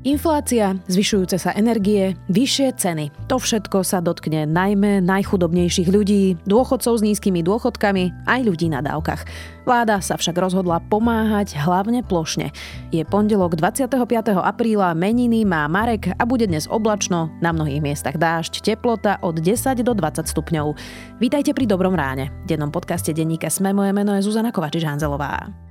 Inflácia, zvyšujúce sa energie, vyššie ceny. To všetko sa dotkne najmä najchudobnejších ľudí, dôchodcov s nízkymi dôchodkami, aj ľudí na dávkach. Vláda sa však rozhodla pomáhať hlavne plošne. Je pondelok 25. apríla, meniny má Marek a bude dnes oblačno, na mnohých miestach dážď, teplota od 10 do 20 stupňov. Vítajte pri Dobrom ráne. V dennom podcaste denníka Sme moje meno je Zuzana Kovačiš-Hanzelová.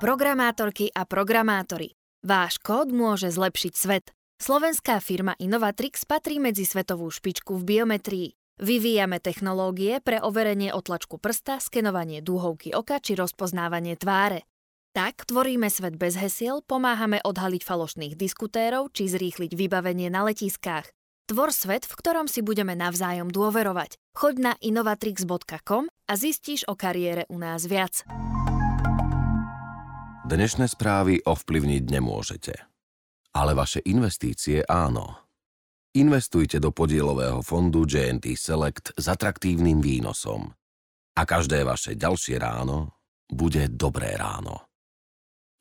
Programátorky a programátori. Váš kód môže zlepšiť svet. Slovenská firma Innovatrix patrí medzi svetovú špičku v biometrii. Vyvíjame technológie pre overenie otlačku prsta, skenovanie dúhovky oka či rozpoznávanie tváre. Tak tvoríme svet bez hesiel, pomáhame odhaliť falošných diskutérov či zrýchliť vybavenie na letiskách. Tvor svet, v ktorom si budeme navzájom dôverovať. Choď na innovatrix.com a zistíš o kariére u nás viac. Dnešné správy ovplyvniť nemôžete. Ale vaše investície áno. Investujte do podielového fondu JNT Select s atraktívnym výnosom. A každé vaše ďalšie ráno bude dobré ráno.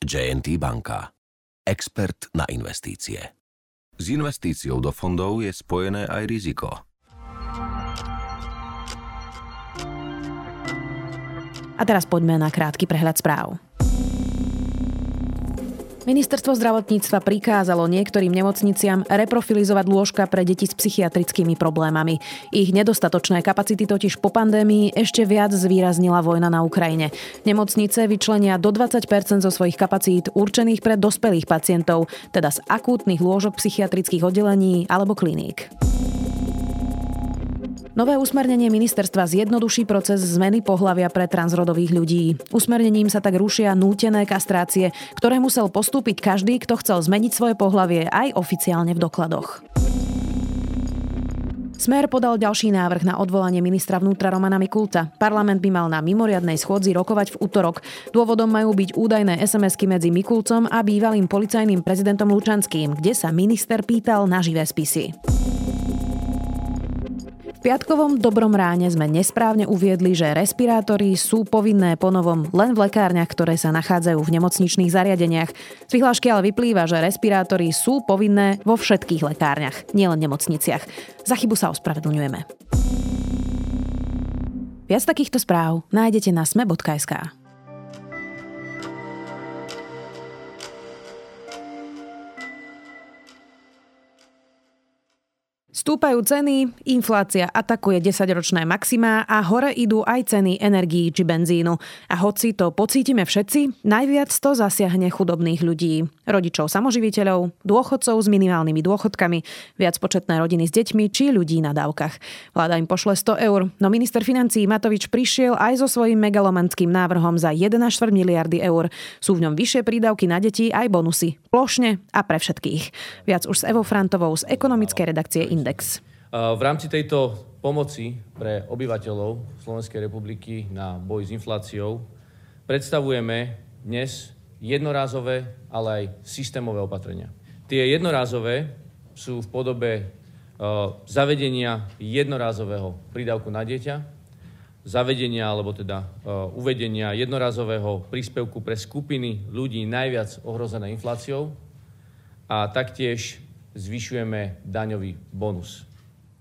JNT Banka. Expert na investície. S investíciou do fondov je spojené aj riziko. A teraz poďme na krátky prehľad správ. Ministerstvo zdravotníctva prikázalo niektorým nemocniciam reprofilizovať lôžka pre deti s psychiatrickými problémami. Ich nedostatočné kapacity totiž po pandémii ešte viac zvýraznila vojna na Ukrajine. Nemocnice vyčlenia do 20% zo svojich kapacít určených pre dospelých pacientov, teda z akútnych lôžok psychiatrických oddelení alebo kliník. Nové usmernenie ministerstva zjednoduší proces zmeny pohlavia pre transrodových ľudí. Usmernením sa tak rušia nútené kastrácie, ktoré musel postúpiť každý, kto chcel zmeniť svoje pohlavie aj oficiálne v dokladoch. Smer podal ďalší návrh na odvolanie ministra vnútra Romana Mikulca. Parlament by mal na mimoriadnej schôdzi rokovať v útorok. Dôvodom majú byť údajné SMS-ky medzi Mikulcom a bývalým policajným prezidentom Lučanským, kde sa minister pýtal na živé spisy. V piatkovom dobrom ráne sme nesprávne uviedli, že respirátory sú povinné ponovom len v lekárniach, ktoré sa nachádzajú v nemocničných zariadeniach. Z vyhlášky ale vyplýva, že respirátory sú povinné vo všetkých lekárniach, nielen nemocniciach. Za chybu sa ospravedlňujeme. Viac takýchto správ nájdete na sme.sk. Stúpajú ceny, inflácia atakuje 10-ročné maximá a hore idú aj ceny energií či benzínu. A hoci to pocítime všetci, najviac to zasiahne chudobných ľudí. Rodičov samoživiteľov, dôchodcov s minimálnymi dôchodkami, viac početné rodiny s deťmi či ľudí na dávkach. Vláda im pošle 100 eur, no minister financí Matovič prišiel aj so svojím megalomanským návrhom za 1,4 miliardy eur. Sú v ňom vyššie prídavky na deti aj bonusy. Plošne a pre všetkých. Viac už s Evo Frantovou z ekonomickej redakcie Index. Index. V rámci tejto pomoci pre obyvateľov Slovenskej republiky na boj s infláciou predstavujeme dnes jednorázové, ale aj systémové opatrenia. Tie jednorázové sú v podobe zavedenia jednorázového prídavku na dieťa, zavedenia alebo teda uvedenia jednorázového príspevku pre skupiny ľudí najviac ohrozené infláciou a taktiež zvyšujeme daňový bonus.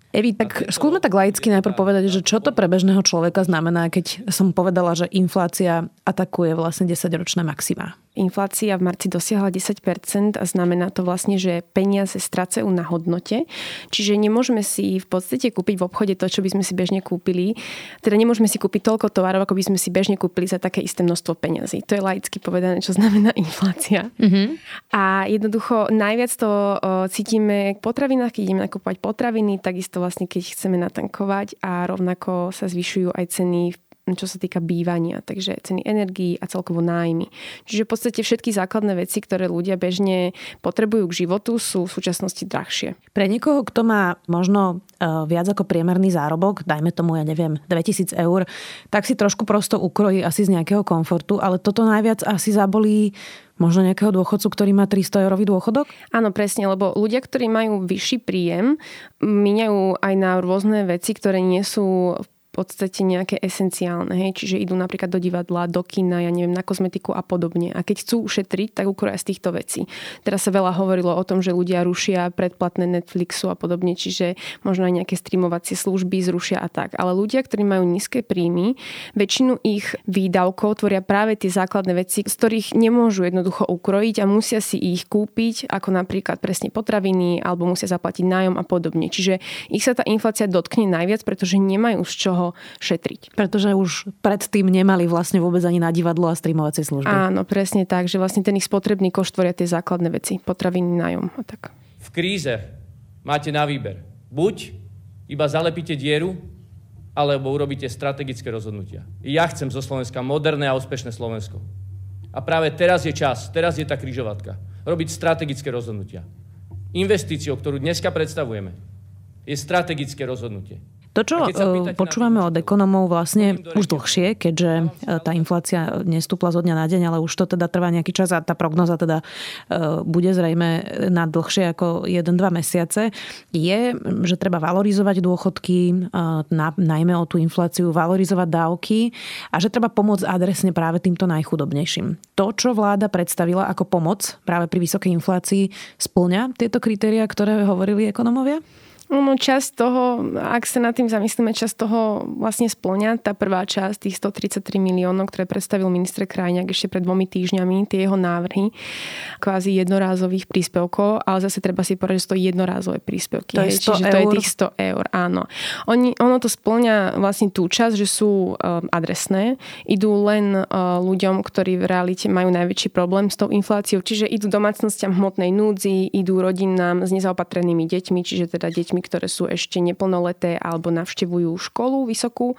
Evi, tak skúsme tak laicky najprv povedať, že čo to pre bežného človeka znamená, keď som povedala, že inflácia atakuje vlastne 10-ročné maxima. Inflácia v marci dosiahla 10% a znamená to vlastne, že peniaze stracajú na hodnote. Čiže nemôžeme si v podstate kúpiť v obchode to, čo by sme si bežne kúpili. Teda nemôžeme si kúpiť toľko tovarov, ako by sme si bežne kúpili za také isté množstvo peňazí. To je laicky povedané, čo znamená inflácia. Mm-hmm. A jednoducho najviac to cítime v potravinách, keď ideme nakúpovať potraviny, takisto vlastne keď chceme natankovať a rovnako sa zvyšujú aj ceny v čo sa týka bývania, takže ceny energií a celkovo nájmy. Čiže v podstate všetky základné veci, ktoré ľudia bežne potrebujú k životu, sú v súčasnosti drahšie. Pre niekoho, kto má možno e, viac ako priemerný zárobok, dajme tomu, ja neviem, 2000 eur, tak si trošku prosto ukrojí asi z nejakého komfortu, ale toto najviac asi zabolí možno nejakého dôchodcu, ktorý má 300 eurový dôchodok? Áno, presne, lebo ľudia, ktorí majú vyšší príjem, míňajú aj na rôzne veci, ktoré nie sú v podstate nejaké esenciálne, hej, čiže idú napríklad do divadla, do kina, ja neviem, na kozmetiku a podobne. A keď chcú ušetriť, tak ukroja z týchto vecí. Teraz sa veľa hovorilo o tom, že ľudia rušia predplatné Netflixu a podobne, čiže možno aj nejaké streamovacie služby zrušia a tak. Ale ľudia, ktorí majú nízke príjmy, väčšinu ich výdavkov tvoria práve tie základné veci, z ktorých nemôžu jednoducho ukrojiť a musia si ich kúpiť, ako napríklad presne potraviny, alebo musia zaplatiť nájom a podobne. Čiže ich sa tá inflácia dotkne najviac, pretože nemajú z čoho šetriť. Pretože už predtým nemali vlastne vôbec ani na divadlo a streamovacie služby. Áno, presne tak, že vlastne ten ich spotrebný koš tvoria tie základné veci, potraviny, nájom a tak. V kríze máte na výber. Buď iba zalepíte dieru, alebo urobíte strategické rozhodnutia. Ja chcem zo Slovenska moderné a úspešné Slovensko. A práve teraz je čas, teraz je tá križovatka. Robiť strategické rozhodnutia. Investíciou, ktorú dneska predstavujeme, je strategické rozhodnutie. To, čo e, počúvame od ekonomov vlastne už dlhšie, keďže e, tá inflácia nestúpla zo dňa na deň, ale už to teda trvá nejaký čas a tá prognoza teda e, bude zrejme na dlhšie ako 1-2 mesiace, je, že treba valorizovať dôchodky, najmä o tú infláciu, valorizovať dávky a že treba pomôcť adresne práve týmto najchudobnejším. To, čo vláda predstavila ako pomoc práve pri vysokej inflácii, splňa tieto kritéria, ktoré hovorili ekonomovia? No časť toho, ak sa nad tým zamyslíme, časť toho vlastne splňa tá prvá časť, tých 133 miliónov, ktoré predstavil minister Krajňák ešte pred dvomi týždňami, tie jeho návrhy kvázi jednorázových príspevkov, ale zase treba si povedať, že sú to jednorázové príspevky. To je 100 Čiže eur. to je tých 100 eur, áno. Oni, ono to splňa vlastne tú časť, že sú um, adresné, idú len uh, ľuďom, ktorí v realite majú najväčší problém s tou infláciou, čiže idú domácnostiam hmotnej núdzi, idú rodinám s nezaopatrenými deťmi, čiže teda deťmi deťmi, ktoré sú ešte neplnoleté alebo navštevujú školu vysokú,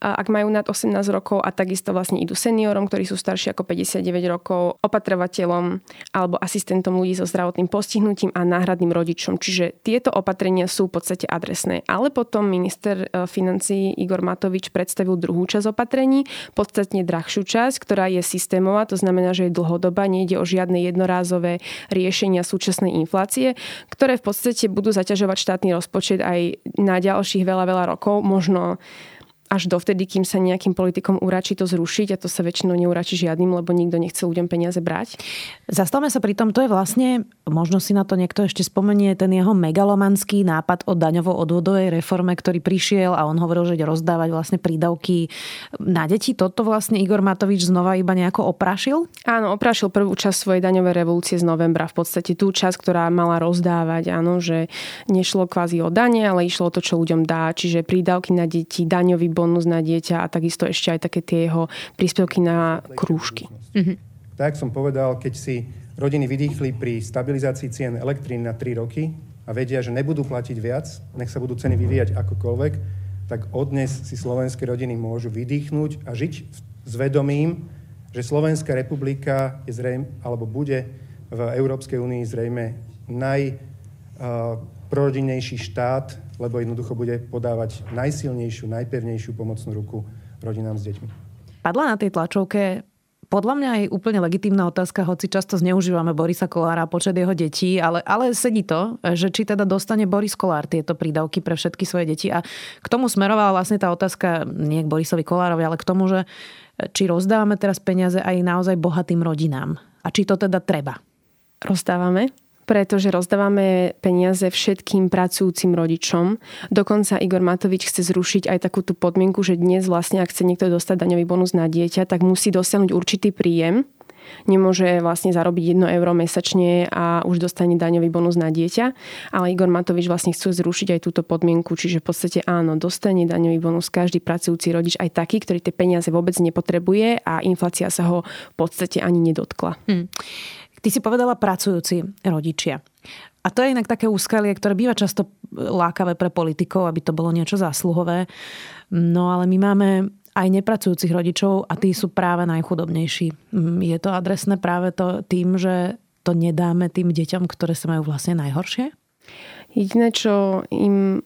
ak majú nad 18 rokov a takisto vlastne idú seniorom, ktorí sú starší ako 59 rokov, opatrovateľom alebo asistentom ľudí so zdravotným postihnutím a náhradným rodičom. Čiže tieto opatrenia sú v podstate adresné. Ale potom minister e, financí Igor Matovič predstavil druhú časť opatrení, podstatne drahšiu časť, ktorá je systémová, to znamená, že je dlhodobá, nejde o žiadne jednorázové riešenia súčasnej inflácie, ktoré v podstate budú zaťažovať štátny rozpočet aj na ďalších veľa, veľa rokov, možno až dovtedy, kým sa nejakým politikom uračí to zrušiť a to sa väčšinou neuračí žiadnym, lebo nikto nechce ľuďom peniaze brať. Zastavme sa pri tom, to je vlastne, možno si na to niekto ešte spomenie, ten jeho megalomanský nápad o daňovo-odvodovej reforme, ktorý prišiel a on hovoril, že ide rozdávať vlastne prídavky na deti. Toto vlastne Igor Matovič znova iba nejako oprašil? Áno, oprašil prvú časť svojej daňovej revolúcie z novembra. V podstate tú časť, ktorá mala rozdávať, áno, že nešlo kvázi o dane, ale išlo o to, čo ľuďom dá, čiže prídavky na deti, daňový bonus na dieťa a takisto ešte aj také tie jeho príspevky na krúžky. Mm-hmm. Tak som povedal, keď si rodiny vydýchli pri stabilizácii cien elektriny na 3 roky a vedia, že nebudú platiť viac, nech sa budú ceny vyvíjať akokoľvek, tak odnes si slovenské rodiny môžu vydýchnuť a žiť s vedomím, že Slovenská republika je zrejme, alebo bude v Európskej únii zrejme najprorodinnejší štát lebo jednoducho bude podávať najsilnejšiu, najpevnejšiu pomocnú ruku rodinám s deťmi. Padla na tej tlačovke podľa mňa je úplne legitímna otázka, hoci často zneužívame Borisa Kolára a počet jeho detí, ale, ale sedí to, že či teda dostane Boris Kolár tieto prídavky pre všetky svoje deti. A k tomu smerovala vlastne tá otázka nie k Borisovi Kolárovi, ale k tomu, že či rozdávame teraz peniaze aj naozaj bohatým rodinám. A či to teda treba. Rozdávame pretože rozdávame peniaze všetkým pracujúcim rodičom. Dokonca Igor Matovič chce zrušiť aj takúto podmienku, že dnes vlastne, ak chce niekto dostať daňový bonus na dieťa, tak musí dosiahnuť určitý príjem. Nemôže vlastne zarobiť 1 euro mesačne a už dostane daňový bonus na dieťa. Ale Igor Matovič vlastne chce zrušiť aj túto podmienku, čiže v podstate áno, dostane daňový bonus každý pracujúci rodič, aj taký, ktorý tie peniaze vôbec nepotrebuje a inflácia sa ho v podstate ani nedotkla. Hmm. Ty si povedala pracujúci rodičia. A to je inak také úskalie, ktoré býva často lákavé pre politikov, aby to bolo niečo zásluhové. No ale my máme aj nepracujúcich rodičov a tí sú práve najchudobnejší. Mm, je to adresné práve to tým, že to nedáme tým deťom, ktoré sa majú vlastne najhoršie? Jediné, čo im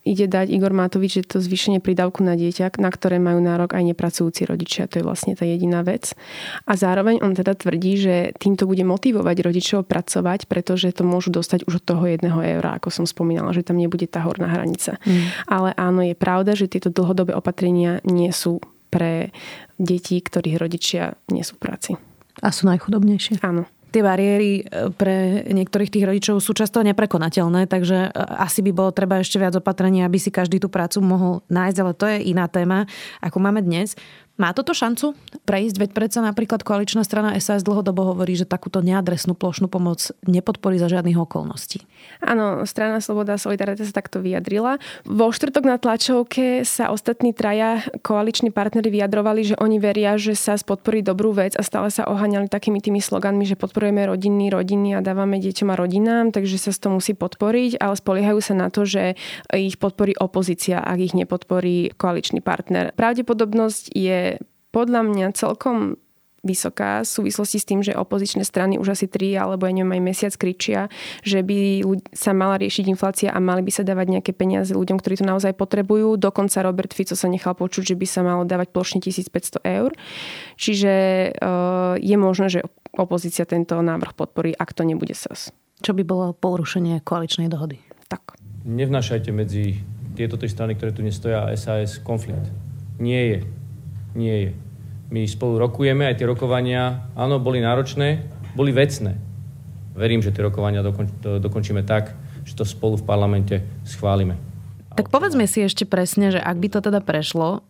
ide dať Igor Matovič, že to zvýšenie prídavku na dieťa, na ktoré majú nárok aj nepracujúci rodičia. To je vlastne tá jediná vec. A zároveň on teda tvrdí, že týmto bude motivovať rodičov pracovať, pretože to môžu dostať už od toho jedného eura, ako som spomínala, že tam nebude tá horná hranica. Mm. Ale áno, je pravda, že tieto dlhodobé opatrenia nie sú pre deti, ktorých rodičia nie sú v práci. A sú najchudobnejšie. Áno tie bariéry e, pre niektorých tých rodičov sú často neprekonateľné, takže e, asi by bolo treba ešte viac opatrení, aby si každý tú prácu mohol nájsť, ale to je iná téma, ako máme dnes. Má toto šancu prejsť? Veď predsa napríklad koaličná strana SAS dlhodobo hovorí, že takúto neadresnú plošnú pomoc nepodporí za žiadnych okolností. Áno, strana Sloboda a Solidarita sa takto vyjadrila. Vo štvrtok na tlačovke sa ostatní traja koaliční partnery vyjadrovali, že oni veria, že sa podporí dobrú vec a stále sa oháňali takými tými sloganmi, že podporujeme rodiny, rodiny a dávame deťom a rodinám, takže sa to musí podporiť, ale spoliehajú sa na to, že ich podporí opozícia, ak ich nepodporí koaličný partner. Pravdepodobnosť je podľa mňa celkom vysoká v súvislosti s tým, že opozičné strany už asi tri alebo ja neviem aj mesiac kričia, že by sa mala riešiť inflácia a mali by sa dávať nejaké peniaze ľuďom, ktorí to naozaj potrebujú. Dokonca Robert Fico sa nechal počuť, že by sa malo dávať plošne 1500 eur. Čiže uh, je možné, že opozícia tento návrh podporí, ak to nebude SAS. Čo by bolo porušenie koaličnej dohody? Tak. Nevnášajte medzi tieto tri strany, ktoré tu nestoja a SAS konflikt. Nie je nie je. My spolu rokujeme, aj tie rokovania, áno, boli náročné, boli vecné. Verím, že tie rokovania dokon, dokončíme tak, že to spolu v parlamente schválime. Tak povedzme si ešte presne, že ak by to teda prešlo,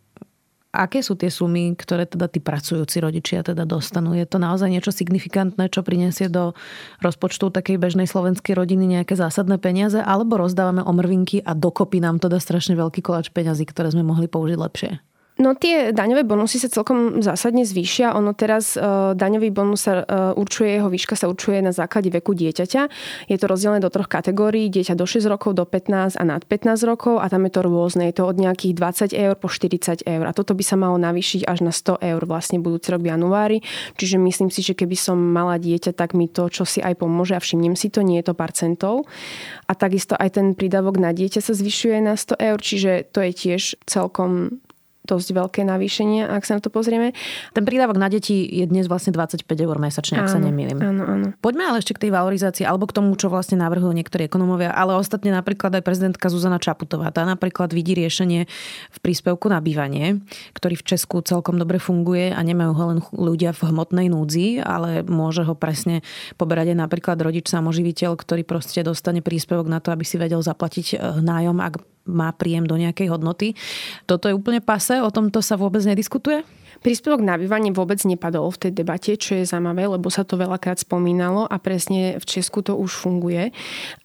aké sú tie sumy, ktoré teda tí pracujúci rodičia teda dostanú? Je to naozaj niečo signifikantné, čo prinesie do rozpočtu takej bežnej slovenskej rodiny nejaké zásadné peniaze, alebo rozdávame omrvinky a dokopy nám to dá strašne veľký koláč peňazí, ktoré sme mohli použiť lepšie? No tie daňové bonusy sa celkom zásadne zvýšia. Ono teraz uh, daňový bonus sa uh, určuje, jeho výška sa určuje na základe veku dieťaťa. Je to rozdelené do troch kategórií. Dieťa do 6 rokov, do 15 a nad 15 rokov a tam je to rôzne. Je to od nejakých 20 eur po 40 eur. A toto by sa malo navýšiť až na 100 eur vlastne budúci rok v januári. Čiže myslím si, že keby som mala dieťa, tak mi to, čo si aj pomôže a všimnem si to, nie je to parcentov. A takisto aj ten prídavok na dieťa sa zvyšuje na 100 eur, čiže to je tiež celkom dosť veľké navýšenie, ak sa na to pozrieme. Ten prídavok na deti je dnes vlastne 25 eur mesačne, ak áno, sa nemýlim. Áno, áno. Poďme ale ešte k tej valorizácii alebo k tomu, čo vlastne navrhujú niektorí ekonomovia, ale ostatne napríklad aj prezidentka Zuzana Čaputová. Tá napríklad vidí riešenie v príspevku na bývanie, ktorý v Česku celkom dobre funguje a nemajú ho len ľudia v hmotnej núdzi, ale môže ho presne poberať aj napríklad rodič samoživiteľ, ktorý proste dostane príspevok na to, aby si vedel zaplatiť eh, nájom, ak má príjem do nejakej hodnoty. Toto je úplne pase, o tomto sa vôbec nediskutuje? Príspevok na bývanie vôbec nepadol v tej debate, čo je zaujímavé, lebo sa to veľakrát spomínalo a presne v Česku to už funguje.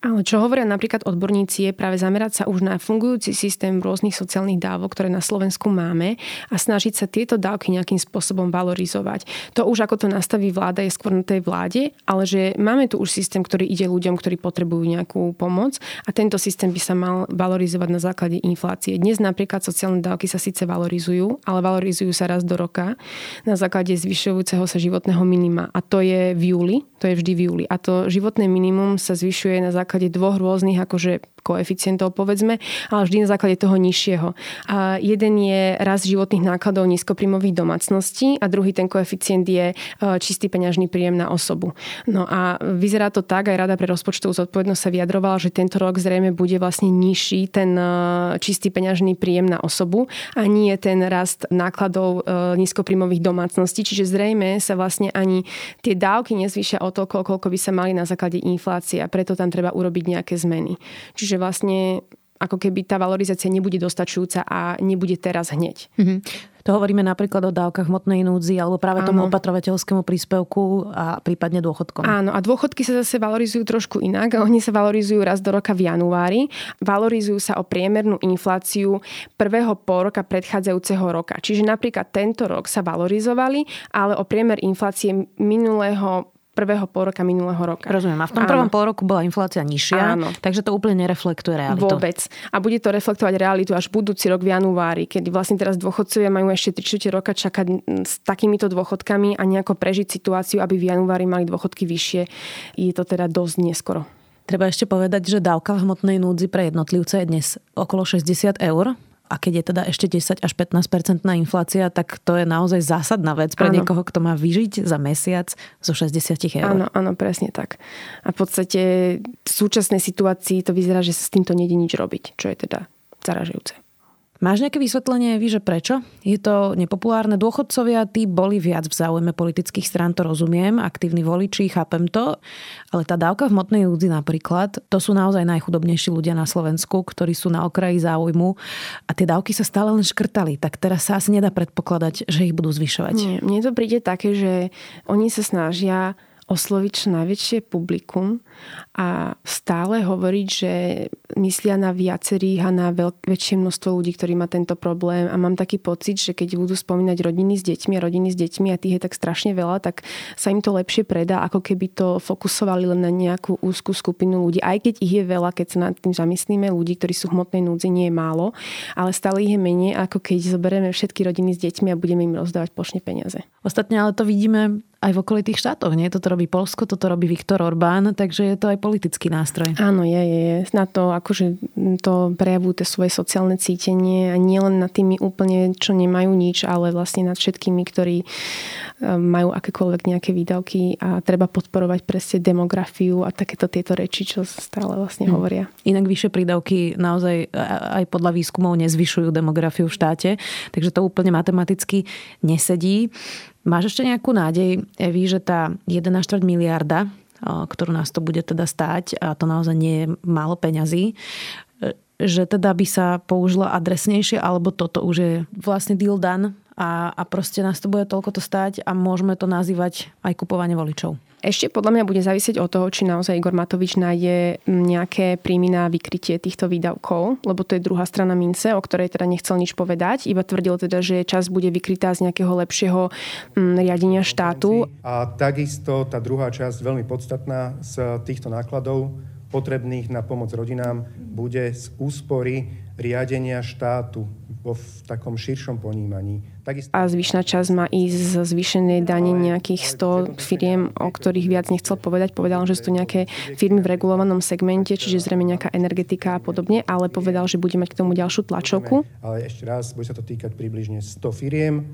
Ale čo hovoria napríklad odborníci je práve zamerať sa už na fungujúci systém rôznych sociálnych dávok, ktoré na Slovensku máme a snažiť sa tieto dávky nejakým spôsobom valorizovať. To už ako to nastaví vláda je skôr na tej vláde, ale že máme tu už systém, ktorý ide ľuďom, ktorí potrebujú nejakú pomoc a tento systém by sa mal valorizovať na základe inflácie. Dnes napríklad sociálne dávky sa síce valorizujú, ale valorizujú sa raz do roka na základe zvyšujúceho sa životného minima. A to je v júli, to je vždy v júli. A to životné minimum sa zvyšuje na základe dvoch rôznych akože koeficientov, povedzme, ale vždy na základe toho nižšieho. A jeden je raz životných nákladov nízkoprímových domácností a druhý ten koeficient je e, čistý peňažný príjem na osobu. No a vyzerá to tak, aj Rada pre rozpočtovú zodpovednosť sa vyjadrovala, že tento rok zrejme bude vlastne nižší ten e, čistý peňažný príjem na osobu a nie ten rast nákladov e, nízkoprímových domácností. Čiže zrejme sa vlastne ani tie dávky nezvýšia o toľko, koľko by sa mali na základe inflácie a preto tam treba urobiť nejaké zmeny. Čiže že vlastne ako keby tá valorizácia nebude dostačujúca a nebude teraz hneď. Mm-hmm. To hovoríme napríklad o dávkach hmotnej núdzi alebo práve Áno. tomu opatrovateľskému príspevku a prípadne dôchodkom. Áno, a dôchodky sa zase valorizujú trošku inak. Oni sa valorizujú raz do roka v januári. Valorizujú sa o priemernú infláciu prvého pol roka predchádzajúceho roka. Čiže napríklad tento rok sa valorizovali, ale o priemer inflácie minulého prvého pol roka minulého roka. Rozumiem. A v tom Áno. prvom pol roku bola inflácia nižšia, Áno. takže to úplne nereflektuje realitu. Vôbec. A bude to reflektovať realitu až budúci rok v januári, keď vlastne teraz dôchodcovia majú ešte 3 roka čakať s takýmito dôchodkami a nejako prežiť situáciu, aby v januári mali dôchodky vyššie. Je to teda dosť neskoro. Treba ešte povedať, že dávka v hmotnej núdzi pre jednotlivca je dnes okolo 60 eur a keď je teda ešte 10 až 15% inflácia, tak to je naozaj zásadná vec pre ano. niekoho, kto má vyžiť za mesiac zo 60 eur. Áno, áno, presne tak. A v podstate v súčasnej situácii to vyzerá, že sa s týmto nejde nič robiť, čo je teda zaražujúce. Máš nejaké vysvetlenie, vy, že prečo? Je to nepopulárne. Dôchodcovia, tí boli viac v záujme politických strán, to rozumiem, aktívni voliči, chápem to, ale tá dávka v motnej údzi napríklad, to sú naozaj najchudobnejší ľudia na Slovensku, ktorí sú na okraji záujmu a tie dávky sa stále len škrtali, tak teraz sa asi nedá predpokladať, že ich budú zvyšovať. Nie, mne to príde také, že oni sa snažia osloviť čo najväčšie publikum a stále hovoriť, že myslia na viacerých a na veľk- väčšie množstvo ľudí, ktorí má tento problém a mám taký pocit, že keď budú spomínať rodiny s deťmi a rodiny s deťmi a tých je tak strašne veľa, tak sa im to lepšie predá, ako keby to fokusovali len na nejakú úzkú skupinu ľudí. Aj keď ich je veľa, keď sa nad tým zamyslíme, ľudí, ktorí sú v hmotnej núdzi, nie je málo, ale stále ich je menej, ako keď zoberieme všetky rodiny s deťmi a budeme im rozdávať plošne peniaze. Ostatne ale to vidíme aj v okolitých štátoch. Nie? Toto robí Polsko, toto robí Viktor Orbán, takže je to aj politický nástroj. Áno, je, je, je. Na to, akože to prejavujú tie svoje sociálne cítenie a nielen nad tými úplne, čo nemajú nič, ale vlastne nad všetkými, ktorí e, majú akékoľvek nejaké výdavky a treba podporovať presne demografiu a takéto tieto reči, čo stále vlastne hm. hovoria. Inak vyššie prídavky naozaj aj podľa výskumov nezvyšujú demografiu v štáte, takže to úplne matematicky nesedí. Máš ešte nejakú nádej, Evi, že tá 1,4 miliarda, ktorú nás to bude teda stáť, a to naozaj nie je málo peňazí, e, že teda by sa použila adresnejšie, alebo toto už je vlastne deal done a, a proste nás to bude toľko to stáť a môžeme to nazývať aj kupovanie voličov. Ešte podľa mňa bude závisieť od toho, či naozaj Igor Matovič nájde nejaké príjmy na vykrytie týchto výdavkov, lebo to je druhá strana mince, o ktorej teda nechcel nič povedať, iba tvrdil teda, že čas bude vykrytá z nejakého lepšieho riadenia štátu. A takisto tá druhá časť, veľmi podstatná z týchto nákladov, potrebných na pomoc rodinám, bude z úspory riadenia štátu vo v takom širšom ponímaní. Takisto... A zvyšná časť má ísť z zvýšenej dane nejakých 100 firiem, o ktorých viac nechcel povedať. Povedal, že sú to nejaké firmy v regulovanom segmente, čiže zrejme nejaká energetika a podobne, ale povedal, že bude mať k tomu ďalšiu tlačovku. Ale ešte raz, bude sa to týkať približne 100 firiem,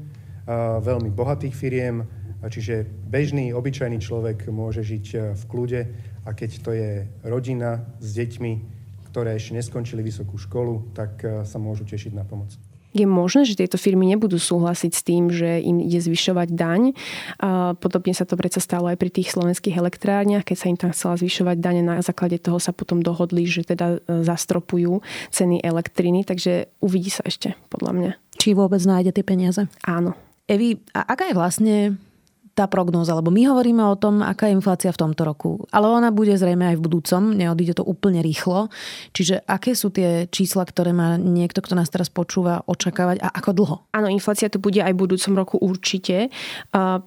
veľmi bohatých firiem, čiže bežný, obyčajný človek môže žiť e, v kľude a keď to je rodina s deťmi, ktoré ešte neskončili vysokú školu, tak e, sa môžu tešiť na pomoc. Je možné, že tieto firmy nebudú súhlasiť s tým, že im ide zvyšovať daň. A podobne sa to predsa stalo aj pri tých slovenských elektrárniach, keď sa im tam chcela zvyšovať daň. Na základe toho sa potom dohodli, že teda e, zastropujú ceny elektriny. Takže uvidí sa ešte, podľa mňa. Či vôbec nájde tie peniaze? Áno. Evi, a aká je vlastne tá prognóza, lebo my hovoríme o tom, aká je inflácia v tomto roku, ale ona bude zrejme aj v budúcom, neodíde to úplne rýchlo. Čiže aké sú tie čísla, ktoré má niekto, kto nás teraz počúva, očakávať a ako dlho? Áno, inflácia tu bude aj v budúcom roku určite.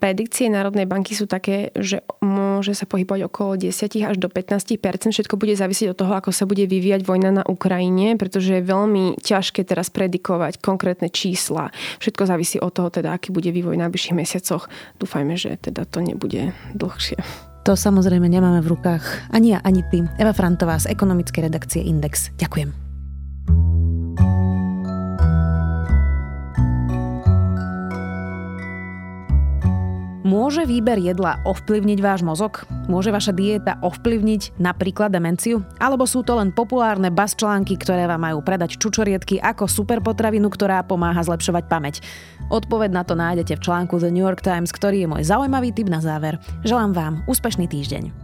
Predikcie Národnej banky sú také, že môže sa pohybovať okolo 10 až do 15% Všetko bude závisieť od toho, ako sa bude vyvíjať vojna na Ukrajine, pretože je veľmi ťažké teraz predikovať konkrétne čísla. Všetko závisí od toho, teda, aký bude vývoj v najbližších mesiacoch. Dúfajme, že teda to nebude dlhšie. To samozrejme nemáme v rukách ani ja, ani ty. Eva Frantová z ekonomickej redakcie Index. Ďakujem. Môže výber jedla ovplyvniť váš mozog? Môže vaša dieta ovplyvniť napríklad demenciu? Alebo sú to len populárne bas články, ktoré vám majú predať čučoriedky ako superpotravinu, ktorá pomáha zlepšovať pamäť? Odpoved na to nájdete v článku The New York Times, ktorý je môj zaujímavý tip na záver. Želám vám úspešný týždeň.